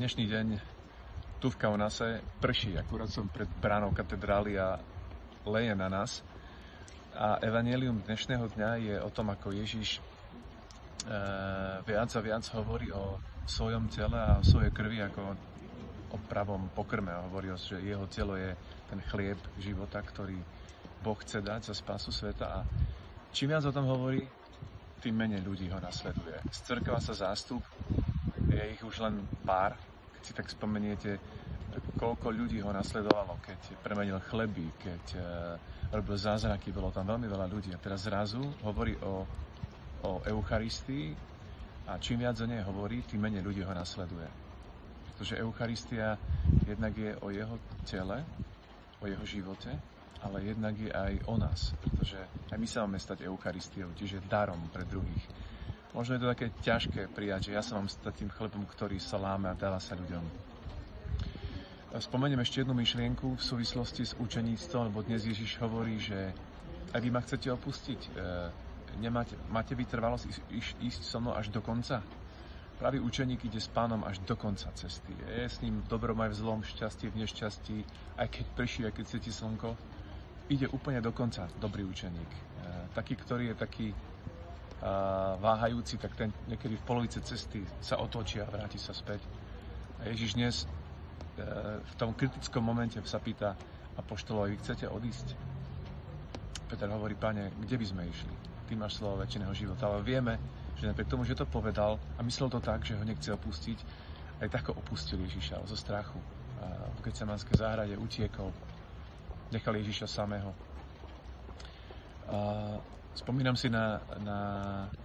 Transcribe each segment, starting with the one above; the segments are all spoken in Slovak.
dnešný deň tu v Kaunase prší. Akurát som pred bránou katedrály a leje na nás. A evanelium dnešného dňa je o tom, ako Ježiš e, viac a viac hovorí o svojom tele a o svojej krvi ako o pravom pokrme. Hovorí, že jeho telo je ten chlieb života, ktorý Boh chce dať za spásu sveta. A čím viac o tom hovorí, tým menej ľudí ho nasleduje. Zcrkva sa zástup, ich už len pár, keď si tak spomeniete, koľko ľudí ho nasledovalo, keď premenil chleby, keď uh, robil zázraky, bolo tam veľmi veľa ľudí. A teraz zrazu hovorí o, o Eucharistii a čím viac o nej hovorí, tým menej ľudí ho nasleduje. Pretože Eucharistia jednak je o jeho tele, o jeho živote, ale jednak je aj o nás, pretože aj my sa máme stať Eucharistiou, čiže darom pre druhých. Možno je to také ťažké prijať, že ja sa mám stať tým chlebom, ktorý sa láme a dáva sa ľuďom. Spomeniem ešte jednu myšlienku v súvislosti s učeníctvom, lebo dnes Ježiš hovorí, že ak vy ma chcete opustiť, e, nemáte, máte vytrvalosť ísť, ísť, so mnou až do konca? Pravý učeník ide s pánom až do konca cesty. Je s ním dobrom aj v zlom, šťastie v nešťastí, aj keď prší, aj keď svieti slnko. Ide úplne do konca, dobrý učeník. E, taký, ktorý je taký váhajúci, tak ten niekedy v polovice cesty sa otočí a vráti sa späť. A Ježiš dnes e, v tom kritickom momente sa pýta apoštolovi, chcete odísť? Peter hovorí, pane, kde by sme išli? Ty máš slovo väčšiného života. Ale vieme, že napriek tomu, že to povedal a myslel to tak, že ho nechce opustiť, aj tak ho opustil Ježiša zo strachu. V Gecemanskej záhrade utiekol, nechal Ježiša samého. A Spomínam si na, na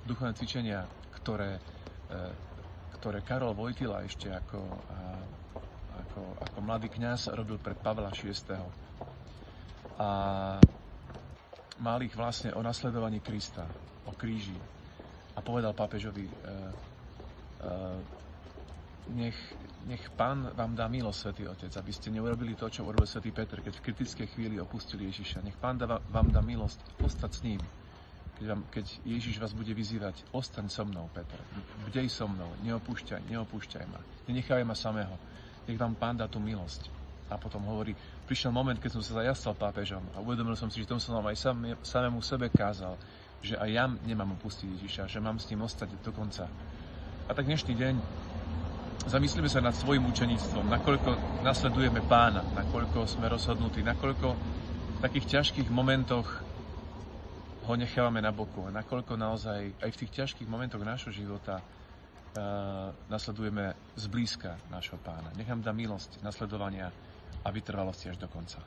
duchovné cvičenia, ktoré, e, ktoré Karol Vojtila ešte ako, ako, ako mladý kňaz robil pre Pavla VI. A mal ich vlastne o nasledovaní Krista, o kríži. A povedal pápežovi, e, e, nech, nech Pán vám dá milosť, Svetý Otec, aby ste neurobili to, čo urobil Svetý Peter, keď v kritickej chvíli opustil Ježiša. Nech Pán dá, vám dá milosť ostať s ním, keď, vám, keď Ježiš vás bude vyzývať, ostaň so mnou, Peter, bdej so mnou, neopúšťaj, neopúšťaj ma, nenechaj ma samého, nech vám Pán dá tú milosť. A potom hovorí, prišiel moment, keď som sa zajastal pápežom a uvedomil som si, že tom som vám aj sam, samému sebe kázal, že aj ja nemám opustiť Ježiša, že mám s ním ostať do konca. A tak dnešný deň zamyslíme sa nad svojim učeníctvom, nakoľko nasledujeme pána, nakoľko sme rozhodnutí, nakoľko v takých ťažkých momentoch ho nechávame na boku a nakoľko naozaj aj v tých ťažkých momentoch nášho života uh, nasledujeme zblízka nášho pána. Nechám dá milosť nasledovania a vytrvalosti až do konca.